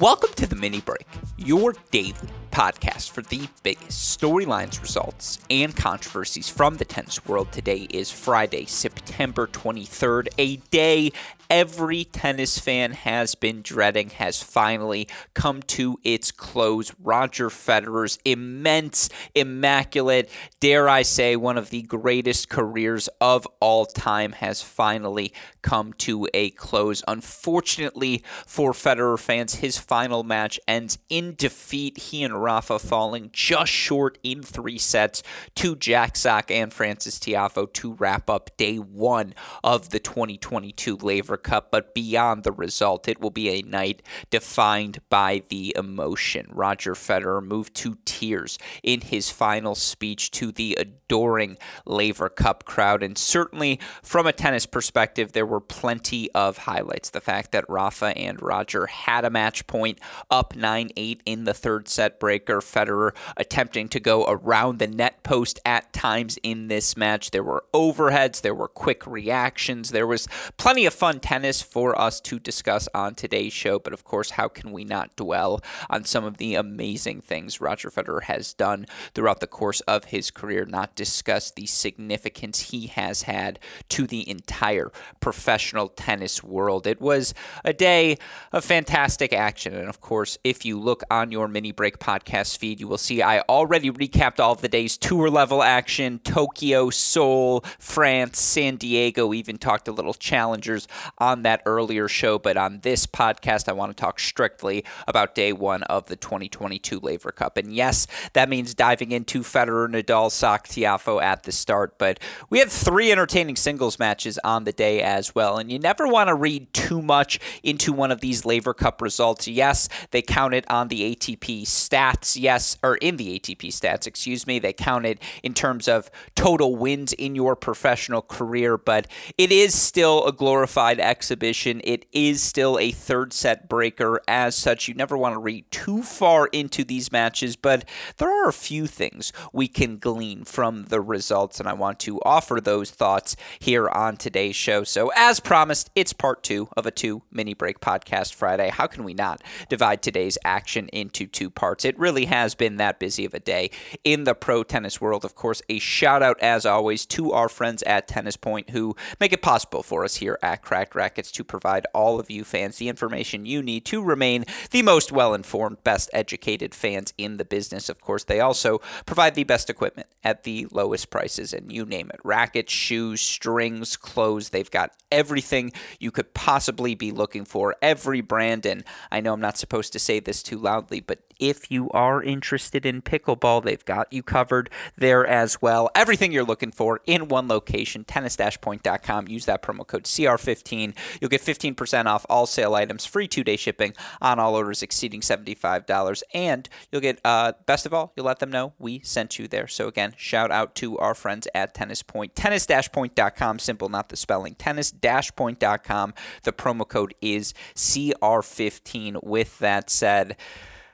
Welcome to the Mini Break, your daily podcast for the biggest storylines, results, and controversies from the tennis world. Today is Friday, September 23rd, a day every tennis fan has been dreading has finally come to its close. Roger Federer's immense, immaculate, dare I say, one of the greatest careers of all time has finally come to a close. Unfortunately for Federer fans, his final match ends in defeat. He and Rafa falling just short in three sets to Jack Sock and Frances Tiafoe to wrap up day one of the 2022 Laver Cup. But beyond the result, it will be a night defined by the emotion. Roger Federer moved to tears in his final speech to the adoring Laver Cup crowd. And certainly from a tennis perspective, there were plenty of highlights. The fact that Rafa and Roger had a match point up 9 8 in the third set breaker. Federer attempting to go around the net post at times in this match. There were overheads, there were quick reactions, there was plenty of fun tennis for us to discuss on today's show. But of course, how can we not dwell on some of the amazing things Roger Federer has done throughout the course of his career, not discuss the significance he has had to the entire professional tennis world? It was a day of fantastic action. And of course, if you look on your mini break podcast feed, you will see I already recapped all of the day's tour level action Tokyo, Seoul, France, San Diego, even talked a little challengers on that earlier show. But on this podcast, I want to talk strictly about day one of the 2022 Laver Cup. And yes, that means diving into Federer, Nadal, Sock, Tiafoe at the start. But we had three entertaining singles matches on the day as well. And you never want to read too much into one of these Laver Cup results. Yes, they counted on the ATP stats. Yes, or in the ATP stats, excuse me. They counted in terms of total wins in your professional career, but it is still a glorified exhibition. It is still a third set breaker. As such, you never want to read too far into these matches, but there are a few things we can glean from the results, and I want to offer those thoughts here on today's show. So, as promised, it's part two of a two mini break podcast Friday. How can we not divide today's action into two parts? It really has been that busy of a day in the pro tennis world. Of course, a shout out, as always, to our friends at Tennis Point who make it possible for us here at Cracked Racquets to provide all of you fans the information you need to remain the most well informed, best educated fans in the business. Of course, they also provide the best equipment at the lowest prices, and you name it rackets, shoes, strings, clothes. They've got everything you could possibly be looking for, every brand. And I know I'm not supposed to say this too loudly, but if you are interested in pickleball, they've got you covered there as well. Everything you're looking for in one location, tennis-point.com. Use that promo code CR15. You'll get 15% off all sale items, free two-day shipping on all orders exceeding $75. And you'll get, uh, best of all, you'll let them know we sent you there. So again, shout out to our friends at Tennis Point. Tennis-point.com, simple, not the spelling. Tennis-point.com. The promo code is CR15. With that said,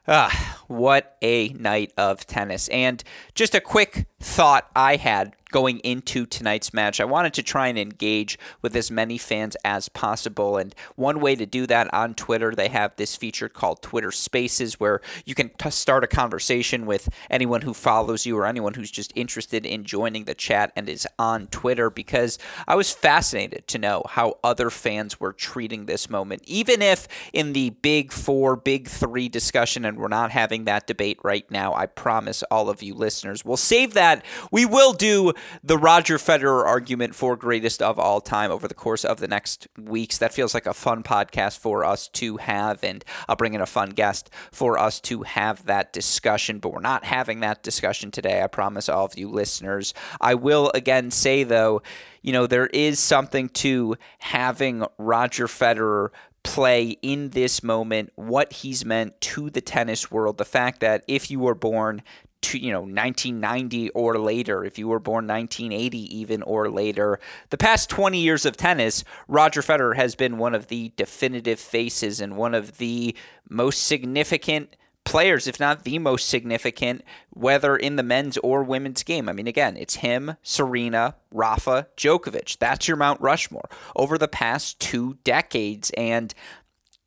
Ah, what a night of tennis. And just a quick thought I had going into tonight's match. I wanted to try and engage with as many fans as possible. And one way to do that on Twitter, they have this feature called Twitter Spaces where you can t- start a conversation with anyone who follows you or anyone who's just interested in joining the chat and is on Twitter because I was fascinated to know how other fans were treating this moment. Even if in the big four, big three discussion, and we're not having that debate right now, I promise all of you listeners, we'll save that. We will do the Roger Federer argument for greatest of all time over the course of the next weeks. That feels like a fun podcast for us to have, and I'll bring in a fun guest for us to have that discussion. But we're not having that discussion today. I promise all of you listeners. I will again say, though, you know, there is something to having Roger Federer play in this moment, what he's meant to the tennis world. The fact that if you were born to you know 1990 or later if you were born 1980 even or later. The past 20 years of tennis Roger Federer has been one of the definitive faces and one of the most significant players if not the most significant whether in the men's or women's game. I mean again it's him Serena Rafa Djokovic. That's your Mount Rushmore. Over the past two decades and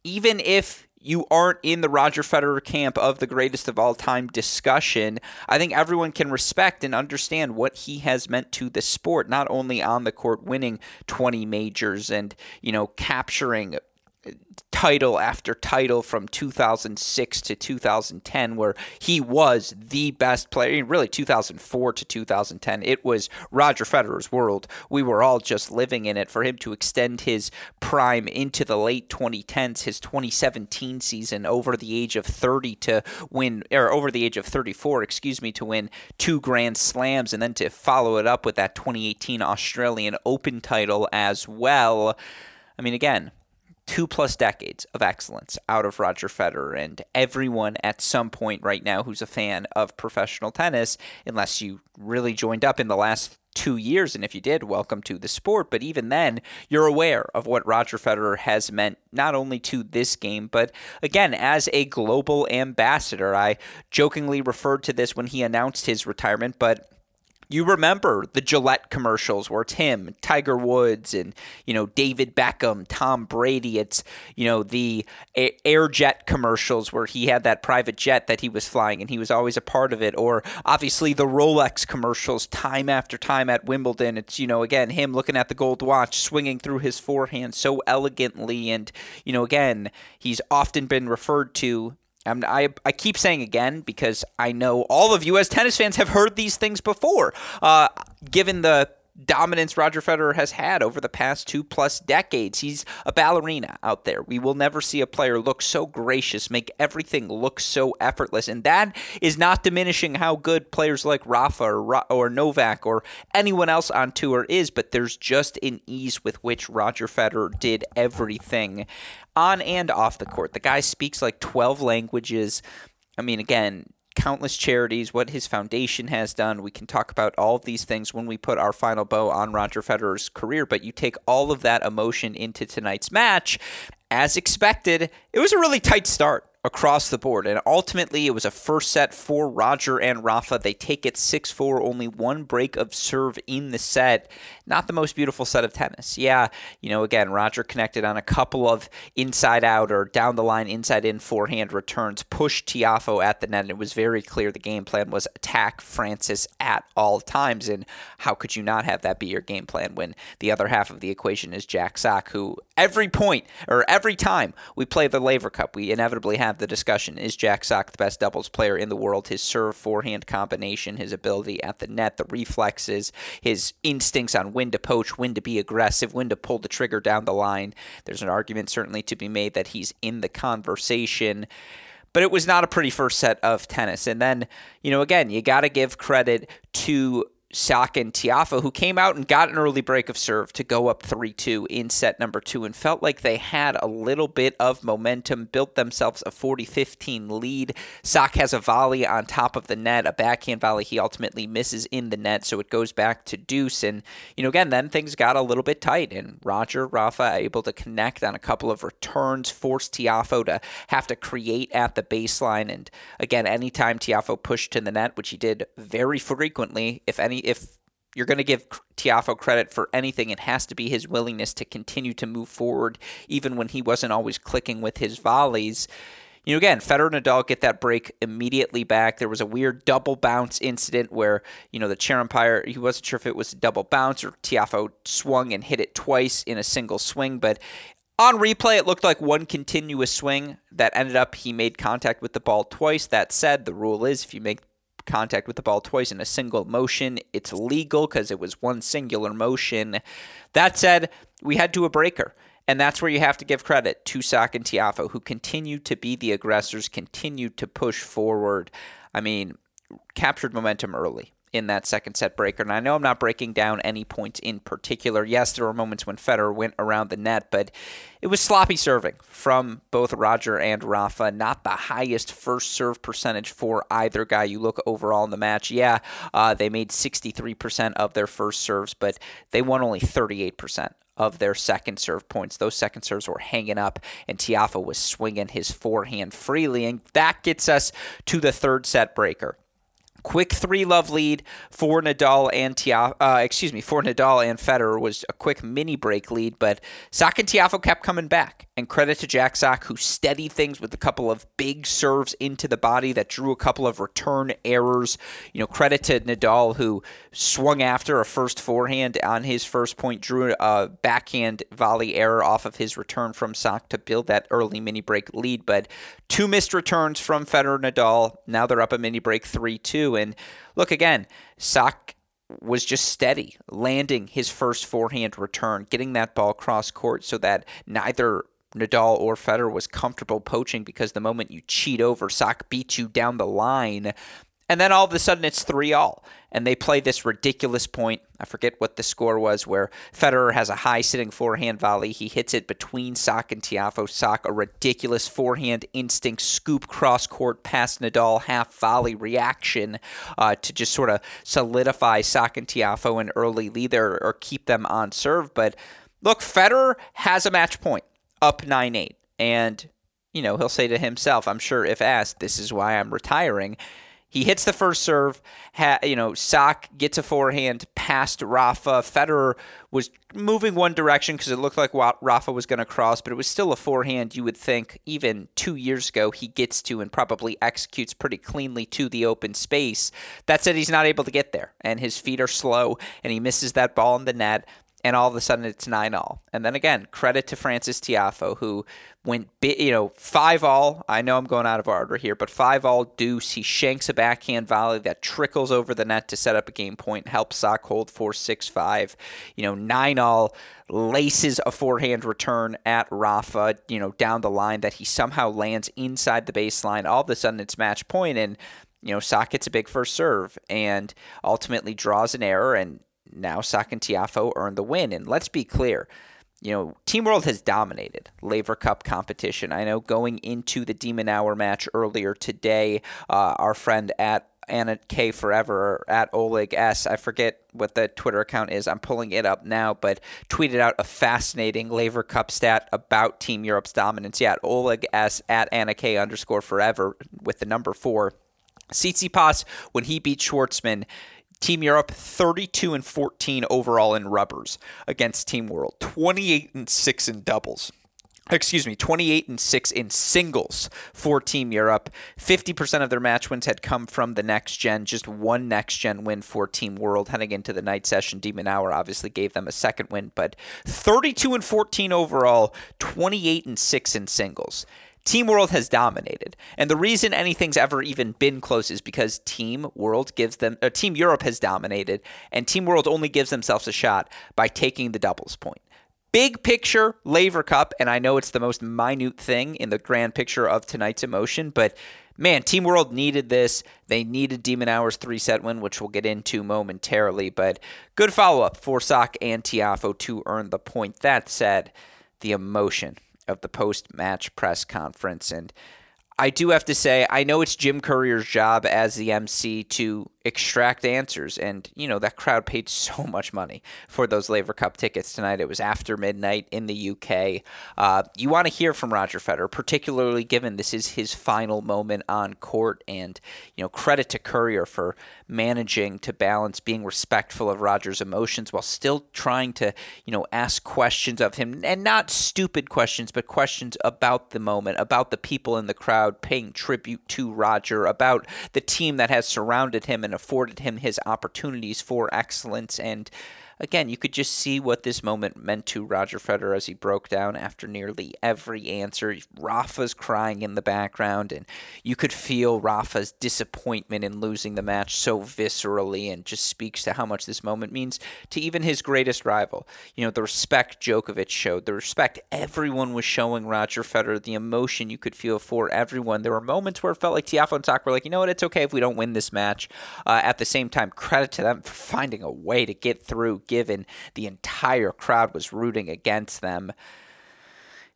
even if you aren't in the Roger Federer camp of the greatest of all time discussion, I think everyone can respect and understand what he has meant to the sport, not only on the court winning 20 majors and, you know, capturing title after title from 2006 to 2010 where he was the best player really 2004 to 2010 it was Roger Federer's world. We were all just living in it. For him to extend his prime into the late 2010s his 2017 season over the age of 30 to win or over the age of 34 excuse me to win two grand slams and then to follow it up with that 2018 Australian Open title as well. I mean again two plus decades of excellence out of Roger Federer. And everyone at some point right now who's a fan of professional tennis, unless you really joined up in the last two years, and if you did, welcome to the sport. But even then, you're aware of what Roger Federer has meant not only to this game, but again, as a global ambassador. I jokingly referred to this when he announced his retirement, but you remember the Gillette commercials where it's him, Tiger Woods, and you know David Beckham, Tom Brady. It's you know the Airjet commercials where he had that private jet that he was flying and he was always a part of it. Or obviously the Rolex commercials, time after time at Wimbledon. It's you know again him looking at the gold watch, swinging through his forehand so elegantly, and you know again he's often been referred to I'm, I, I keep saying again because I know all of you as tennis fans have heard these things before. Uh, given the dominance Roger Federer has had over the past two plus decades. He's a ballerina out there. We will never see a player look so gracious, make everything look so effortless. And that is not diminishing how good players like Rafa or, or Novak or anyone else on tour is, but there's just an ease with which Roger Federer did everything on and off the court. The guy speaks like 12 languages. I mean, again, countless charities, what his foundation has done. We can talk about all of these things when we put our final bow on Roger Federer's career, but you take all of that emotion into tonight's match. As expected, it was a really tight start across the board. And ultimately, it was a first set for Roger and Rafa. They take it 6 4, only one break of serve in the set. Not the most beautiful set of tennis. Yeah, you know, again, Roger connected on a couple of inside out or down the line inside in forehand returns, pushed Tiafoe at the net. And it was very clear the game plan was attack Frances at all times. And how could you not have that be your game plan when the other half of the equation is Jack Sock, who every point or every time we play the Laver Cup, we inevitably have have the discussion. Is Jack Sock the best doubles player in the world? His serve forehand combination, his ability at the net, the reflexes, his instincts on when to poach, when to be aggressive, when to pull the trigger down the line. There's an argument certainly to be made that he's in the conversation but it was not a pretty first set of tennis. And then, you know, again, you got to give credit to Sock and Tiafoe, who came out and got an early break of serve to go up 3 2 in set number two and felt like they had a little bit of momentum, built themselves a 40 15 lead. Sock has a volley on top of the net, a backhand volley he ultimately misses in the net, so it goes back to deuce. And, you know, again, then things got a little bit tight, and Roger Rafa able to connect on a couple of returns, forced Tiafoe to have to create at the baseline. And again, anytime Tiafoe pushed to the net, which he did very frequently, if any, if you're going to give Tiafoe credit for anything, it has to be his willingness to continue to move forward, even when he wasn't always clicking with his volleys. You know, again, Federer and Nadal get that break immediately back. There was a weird double bounce incident where, you know, the chair umpire, he wasn't sure if it was a double bounce or Tiafoe swung and hit it twice in a single swing, but on replay, it looked like one continuous swing that ended up he made contact with the ball twice. That said, the rule is if you make contact with the ball twice in a single motion. It's legal because it was one singular motion. That said, we head to a breaker. And that's where you have to give credit to Sock and Tiafoe, who continue to be the aggressors, continue to push forward. I mean, captured momentum early in that second set breaker. And I know I'm not breaking down any points in particular. Yes, there were moments when Federer went around the net, but it was sloppy serving from both Roger and Rafa. Not the highest first serve percentage for either guy. You look overall in the match, yeah, uh, they made 63% of their first serves, but they won only 38% of their second serve points. Those second serves were hanging up, and Tiafoe was swinging his forehand freely. And that gets us to the third set breaker. Quick three love lead for Nadal and Tiaf- uh, excuse me for Nadal and Federer was a quick mini break lead, but Sock and Tiafoe kept coming back. And credit to Jack Sock who steadied things with a couple of big serves into the body that drew a couple of return errors. You know, credit to Nadal who swung after a first forehand on his first point, drew a backhand volley error off of his return from Sock to build that early mini break lead, but two missed returns from Federer Nadal. Now they're up a mini break 3 2. And look, again, Sock was just steady, landing his first forehand return, getting that ball cross court so that neither Nadal or Federer was comfortable poaching because the moment you cheat over, Sock beats you down the line. And then all of a sudden it's 3 all. And they play this ridiculous point. I forget what the score was, where Federer has a high sitting forehand volley. He hits it between Sock and Tiafoe. Sock, a ridiculous forehand instinct scoop cross court past Nadal half volley reaction uh, to just sort of solidify Sock and Tiafoe an early lead there or keep them on serve. But look, Federer has a match point up 9 8. And, you know, he'll say to himself, I'm sure if asked, this is why I'm retiring. He hits the first serve. Ha, you know, Sock gets a forehand past Rafa. Federer was moving one direction because it looked like Rafa was going to cross, but it was still a forehand you would think even two years ago he gets to and probably executes pretty cleanly to the open space. That said, he's not able to get there, and his feet are slow, and he misses that ball in the net and all of a sudden it's nine all. And then again, credit to Frances Tiafoe who went, you know, five all. I know I'm going out of order here, but five all deuce. He shanks a backhand volley that trickles over the net to set up a game point, helps Sock hold four six five. You know, nine all laces a forehand return at Rafa. You know, down the line that he somehow lands inside the baseline. All of a sudden it's match point and. You know, Sock gets a big first serve and ultimately draws an error and now Sock and Tiafoe earned the win. And let's be clear, you know, Team World has dominated Laver Cup competition. I know going into the de Minaur match earlier today, uh, our friend at Anna K Forever at Oleg S. I forget what the Twitter account is. I'm pulling it up now, but tweeted out a fascinating Laver Cup stat about Team Europe's dominance. Yeah, Oleg S at Anna K underscore Forever with the number four. Tsitsipas, when he beat Schwartzman, Team Europe 32 and 14 overall in rubbers against Team World, 28 and 6 in doubles. Excuse me, 28 and 6 in singles for Team Europe. 50% of their match wins had come from the next gen, just one next gen win for Team World heading into the night session. de Minaur obviously gave them a second win, but 32 and 14 overall, 28 and 6 in singles. Team World has dominated. And the reason anything's ever even been close is because Team World gives them, Team Europe has dominated, and Team World only gives themselves a shot by taking the doubles point. Big picture, Laver Cup, and I know it's the most minute thing in the grand picture of tonight's emotion, but man, Team World needed this. They needed de Minaur's three set win, which we'll get into momentarily. But good follow up for Sock and Tiafoe to earn the point. That said, the emotion of the post match press conference. And I do have to say, I know it's Jim Courier's job as the MC to extract answers. And, you know, that crowd paid so much money for those Laver Cup tickets tonight. It was after midnight in the UK. Uh, you want to hear from Roger Federer, particularly given this is his final moment on court. And, you know, credit to Courier for managing to balance being respectful of Roger's emotions while still trying to, you know, ask questions of him and not stupid questions, but questions about the moment, about the people in the crowd paying tribute to Roger, about the team that has surrounded him and afforded him his opportunities for excellence. And again, you could just see what this moment meant to Roger Federer as he broke down after nearly every answer. Rafa's crying in the background, and you could feel Rafa's disappointment in losing the match so viscerally, and just speaks to how much this moment means to even his greatest rival. You know, the respect Djokovic showed, the respect everyone was showing Roger Federer, the emotion you could feel for everyone. There were moments where it felt like Tiafoe and Sock were like, you know what, it's okay if we don't win this match. Uh, at the same time, credit to them for finding a way to get through given the entire crowd was rooting against them.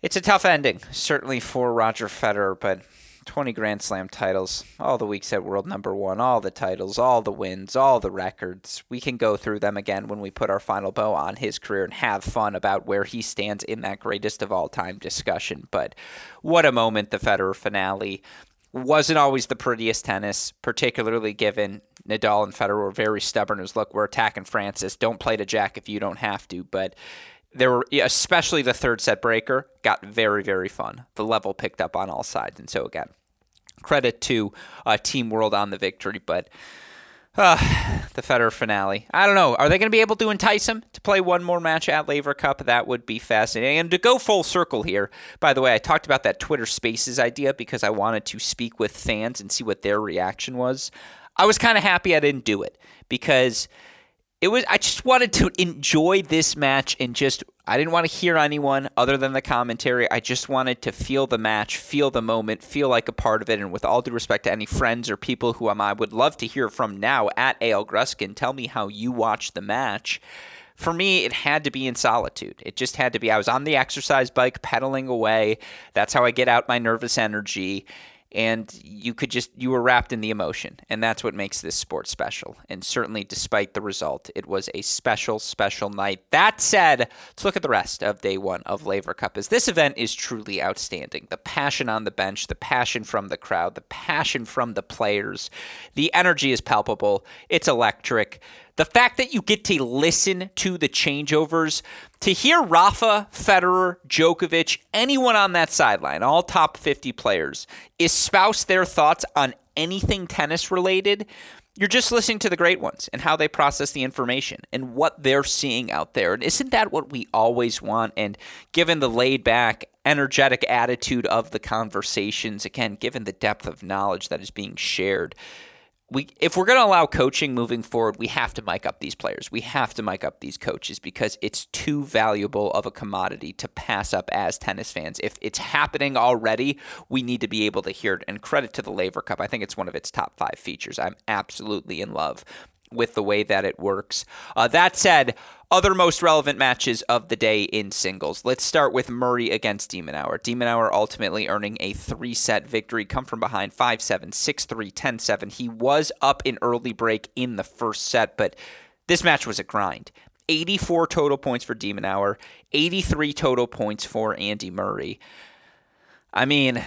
It's a tough ending, certainly for Roger Federer, but 20 Grand Slam titles, all the weeks at world number one, all the titles, all the wins, all the records. We can go through them again when we put our final bow on his career and have fun about where he stands in that greatest of all time discussion. But what a moment, the Federer finale. wasn't always the prettiest tennis, particularly given Nadal and Federer were very stubborn as look, we're attacking Frances. Don't play to Jack if you don't have to. But there were especially the third set breaker got very, very fun. The level picked up on all sides. And so again, credit to uh, Team World on the victory, but uh, the Federer finale. I don't know. Are they going to be able to entice him to play one more match at Laver Cup? That would be fascinating. And to go full circle here, by the way, I talked about that Twitter Spaces idea because I wanted to speak with fans and see what their reaction was. I was kind of happy I didn't do it because it was I just wanted to enjoy this match and just I didn't want to hear anyone other than the commentary. I just wanted to feel the match, feel the moment, feel like a part of it. And with all due respect to any friends or people who I would love to hear from now at AL Gruskin, tell me how you watched the match. For me, it had to be in solitude. It just had to be. I was on the exercise bike pedaling away. That's how I get out my nervous energy and you could just you were wrapped in the emotion and that's what makes this sport special. And certainly despite the result it was a special special night. That said let's look at the rest of day one of laver cup as this event is truly outstanding. The passion on the bench the passion from the crowd the passion from the players. The energy is palpable. It's electric the fact that you get to listen to the changeovers, to hear Rafa, Federer, Djokovic, anyone on that sideline, all top 50 players, espouse their thoughts on anything tennis related, you're just listening to the great ones and how they process the information and what they're seeing out there. And isn't that what we always want? And given the laid back, energetic attitude of the conversations, again, given the depth of knowledge that is being shared, we if we're going to allow coaching moving forward, we have to mic up these players. We have to mic up these coaches because it's too valuable of a commodity to pass up as tennis fans. If it's happening already, we need to be able to hear it. And credit to the Laver Cup. I think it's one of its top five features. I'm absolutely in love with the way that it works. Uh, that said, other most relevant matches of the day in singles. Let's start with Murray against de Minaur. de Minaur ultimately earning a three set victory, come from behind 5 7, 6 3, 10 7. He was up in early break in the first set, but this match was a grind. 84 total points for de Minaur, 83 total points for Andy Murray. I mean,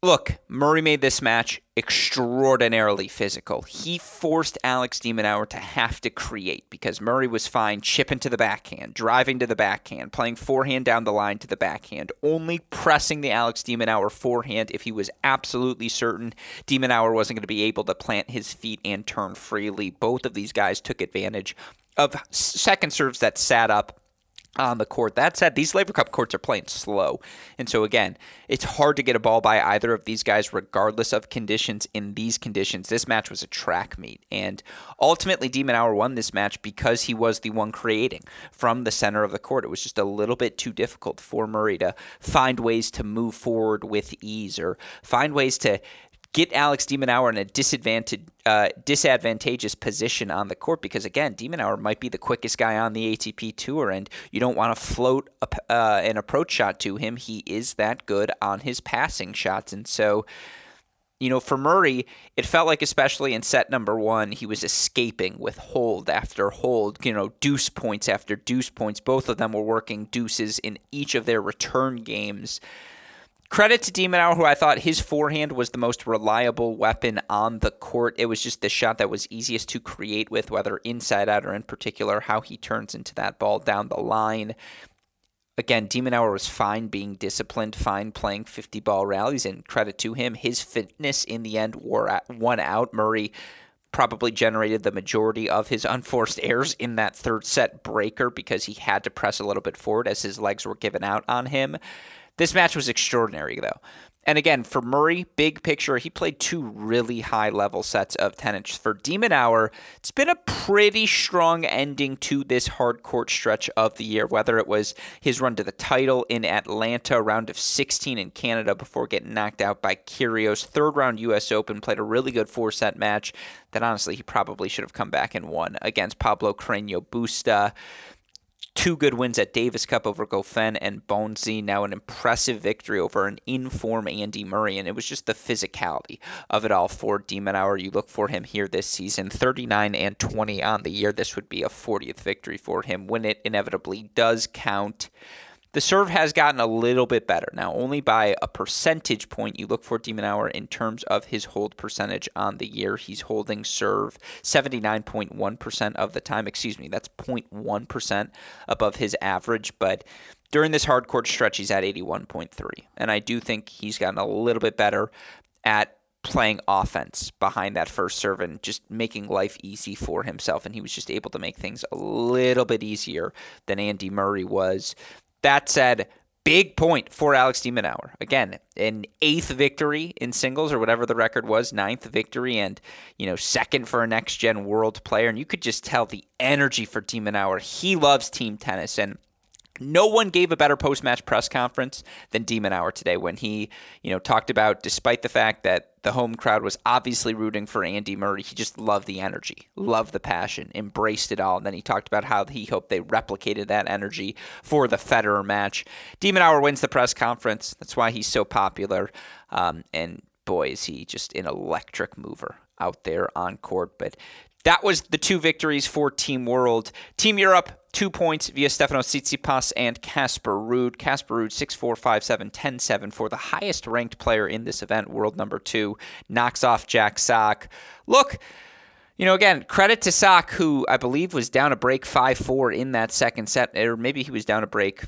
Look, Murray made this match extraordinarily physical. He forced Alex de Minaur to have to create because Murray was fine chipping to the backhand, driving to the backhand, playing forehand down the line to the backhand, only pressing the Alex de Minaur forehand if he was absolutely certain de Minaur wasn't going to be able to plant his feet and turn freely. Both of these guys took advantage of second serves that sat up on the court. That said, these Laver Cup courts are playing slow. And so, again, it's hard to get a ball by either of these guys, regardless of conditions. In these conditions, this match was a track meet. And ultimately, de Minaur won this match because he was the one creating from the center of the court. It was just a little bit too difficult for Murray to find ways to move forward with ease or find ways to get Alex de Minaur in a disadvantage, uh, disadvantageous position on the court because again, de Minaur might be the quickest guy on the ATP tour, and you don't want to float a, uh, an approach shot to him. He is that good on his passing shots, and so. You know, for Murray, it felt like, especially in set number one, he was escaping with hold after hold, you know, deuce points after deuce points. Both of them were working deuces in each of their return games. Credit to de Minaur, who I thought his forehand was the most reliable weapon on the court. It was just the shot that was easiest to create with, whether inside out or in particular, how he turns into that ball down the line. Again, de Minaur was fine being disciplined, fine playing 50 ball rallies, and credit to him. His fitness in the end wore one out. Murray probably generated the majority of his unforced errors in that third set breaker because he had to press a little bit forward as his legs were given out on him. This match was extraordinary, though. And again, for Murray, big picture, he played two really high level sets of tennis. For de Minaur, it's been a pretty strong ending to this hard court stretch of the year, whether it was his run to the title in Atlanta, round of 16 in Canada before getting knocked out by Kyrgios, third round U.S. Open, played a really good four set match that honestly he probably should have come back and won against Pablo Carreño Busta two good wins at Davis Cup over Goffin and Bonzi. Now an impressive victory over an in-form Andy Murray, and it was just the physicality of it all for de Minaur. You look for him here this season, 39 and 20 on the year. This would be a 40th victory for him when it inevitably does count. The serve has gotten a little bit better. Now, only by a percentage point. You look for de Minaur in terms of his hold percentage on the year. He's holding serve 79.1% of the time. Excuse me, that's 0.1% above his average. But during this hard court stretch, he's at 81.3. And I do think he's gotten a little bit better at playing offense behind that first serve and just making life easy for himself. And he was just able to make things a little bit easier than Andy Murray was. That said, big point for Alex de Minaur. Again, an eighth victory in singles or whatever the record was, ninth victory, and you know second for a next gen world player. And you could just tell the energy for de Minaur. He loves team tennis, and no one gave a better post-match press conference than de Minaur today when he, you know, talked about despite the fact that the home crowd was obviously rooting for Andy Murray, he just loved the energy, loved the passion, embraced it all. And then he talked about how he hoped they replicated that energy for the Federer match. de Minaur wins the press conference. That's why he's so popular. Um, and boy, is he just an electric mover out there on court. But that was the two victories for Team World. Team Europe, two points via Stefano Tsitsipas and Casper Ruud. Casper Ruud, 6'4", 5'7", 10-7 for the highest ranked player in this event, world number two, knocks off Jack Sock. Look, you know, again, credit to Sock, who I believe was down a break 5-4 in that second set, or maybe he was down a break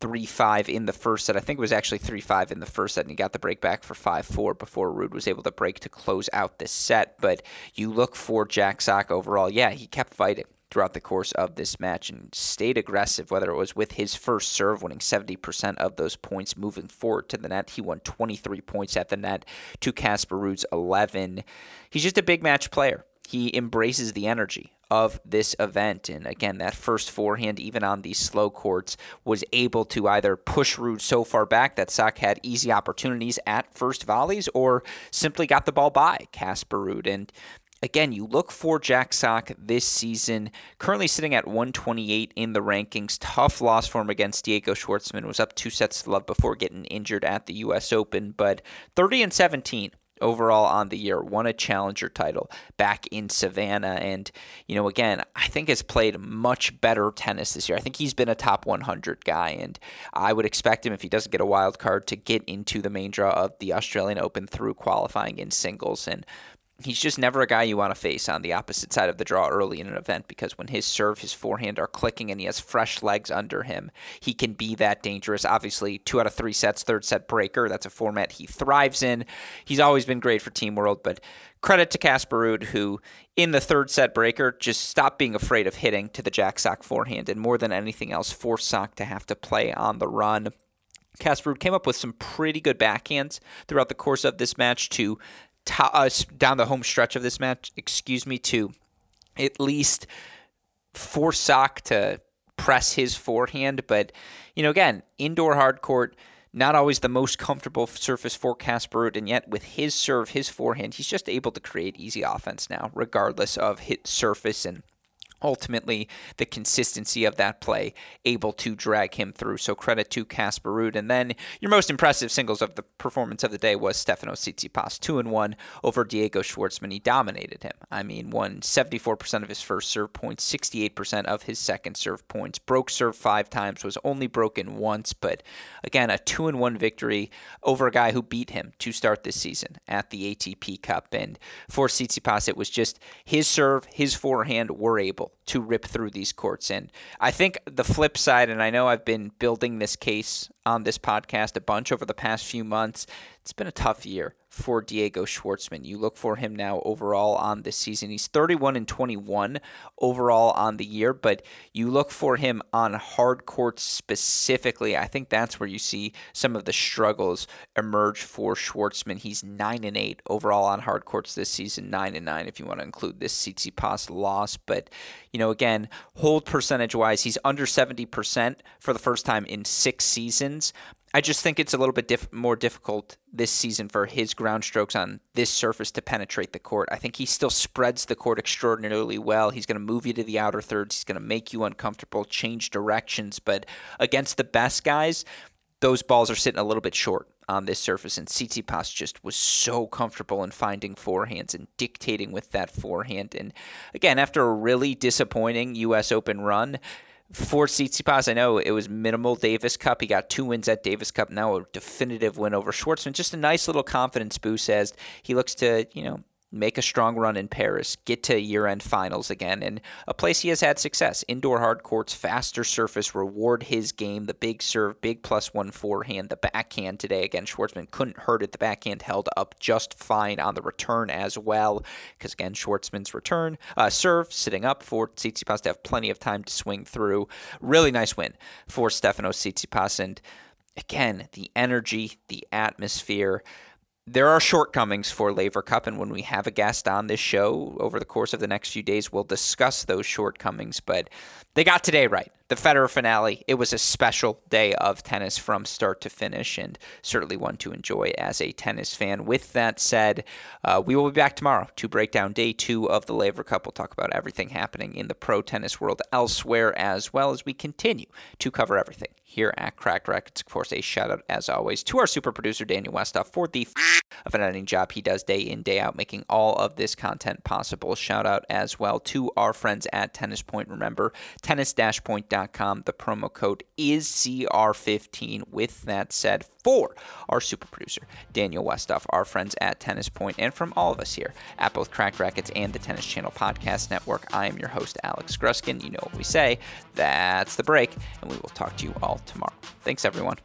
3 5 in the first set. I think it was actually 3 5 in the first set, and he got the break back for 5 4 before Ruud was able to break to close out this set. But you look for Jack Sock overall. Yeah, he kept fighting throughout the course of this match and stayed aggressive, whether it was with his first serve, winning 70% of those points moving forward to the net. He won 23 points at the net to Casper Ruud's 11. He's just a big match player. He embraces the energy of this event. And again, that first forehand, even on these slow courts, was able to either push Ruud so far back that Sock had easy opportunities at first volleys or simply got the ball by Casper Ruud. And Again, you look for Jack Sock this season, currently sitting at 128 in the rankings. Tough loss for him against Diego Schwartzman. Was up two sets to love before getting injured at the U.S. Open, but 30 and 17 overall on the year, won a challenger title back in Savannah. And, you know, again, I think has played much better tennis this year. I think he's been a top 100 guy. And I would expect him, if he doesn't get a wild card, to get into the main draw of the Australian Open through qualifying in singles. And he's just never a guy you want to face on the opposite side of the draw early in an event because when his serve, his forehand are clicking and he has fresh legs under him, he can be that dangerous. Obviously, two out of three sets, third set breaker. That's a format he thrives in. He's always been great for Team World, but credit to Casper who in the third set breaker just stopped being afraid of hitting to the Jack Sock forehand and more than anything else forced Sock to have to play on the run. Casper came up with some pretty good backhands throughout the course of this match to uh, down the home stretch of this match, excuse me, to at least force Sock to press his forehand. But, you know, again, indoor hard court, not always the most comfortable surface for Casper and yet with his serve, his forehand, he's just able to create easy offense now, regardless of hit surface and ultimately the consistency of that play able to drag him through. So credit to Casper Ruud. And then your most impressive singles of the performance of the day was Stefano Tsitsipas, two and one over Diego Schwartzman. He dominated him. I mean, won 74% of his first serve points, 68% of his second serve points. Broke serve five times, was only broken once, but again, a two and one victory over a guy who beat him to start this season at the ATP Cup. And for Tsitsipas, it was just his serve, his forehand were able to rip through these courts. And I think the flip side, and I know I've been building this case on this podcast a bunch over the past few months, it's been a tough year for Diego Schwartzman. You look for him now overall on this season. He's 31 and 21 overall on the year, but you look for him on hard courts specifically. I think that's where you see some of the struggles emerge for Schwartzman. He's 9 and 8 overall on hard courts this season, 9 and 9 if you want to include this Tsitsipas loss, but you know, again, hold percentage wise, he's under 70% for the first time in 6 seasons, I just think it's a little bit diff- more difficult this season for his ground strokes on this surface to penetrate the court. I think he still spreads the court extraordinarily well. He's going to move you to the outer thirds. He's going to make you uncomfortable, change directions. But against the best guys, those balls are sitting a little bit short on this surface. And Tsitsipas just was so comfortable in finding forehands and dictating with that forehand. And again, after a really disappointing U.S. Open run, for Tsitsipas, I know it was minimal Davis Cup. He got two wins at Davis Cup. Now a definitive win over Schwartzman. Just a nice little confidence boost as he looks to, you know, make a strong run in Paris, get to year end finals again, and a place he has had success. Indoor hard courts, faster surface, reward his game. The big serve, big plus one forehand, the backhand today again. Schwartzman couldn't hurt it. The backhand held up just fine on the return as well, because again, Schwartzman's return, uh, serve, sitting up for Tsitsipas to have plenty of time to swing through. Really nice win for Stefanos Tsitsipas. And again, the energy, the atmosphere there are shortcomings for Laver Cup, and when we have a guest on this show over the course of the next few days, we'll discuss those shortcomings. But they got today right. The Federer finale, it was a special day of tennis from start to finish, and certainly one to enjoy as a tennis fan. With that said, uh, we will be back tomorrow to break down day two of the Laver Cup. We'll talk about everything happening in the pro tennis world elsewhere, as well as we continue to cover everything here at Cracked Racquets. Of course, a shout out as always to our super producer Daniel Westoff for the f- of an editing job he does day in day out, making all of this content possible. Shout out as well to our friends at Tennis Point. Remember, tennis-point.com. The promo code is CR15. With that said, for our super producer Daniel Westoff, our friends at Tennis Point, and from all of us here at both Cracked Racquets and the Tennis Channel Podcast Network, I am your host Alex Gruskin. You know what we say. That's the break, and we will talk to you all tomorrow. Thanks, everyone.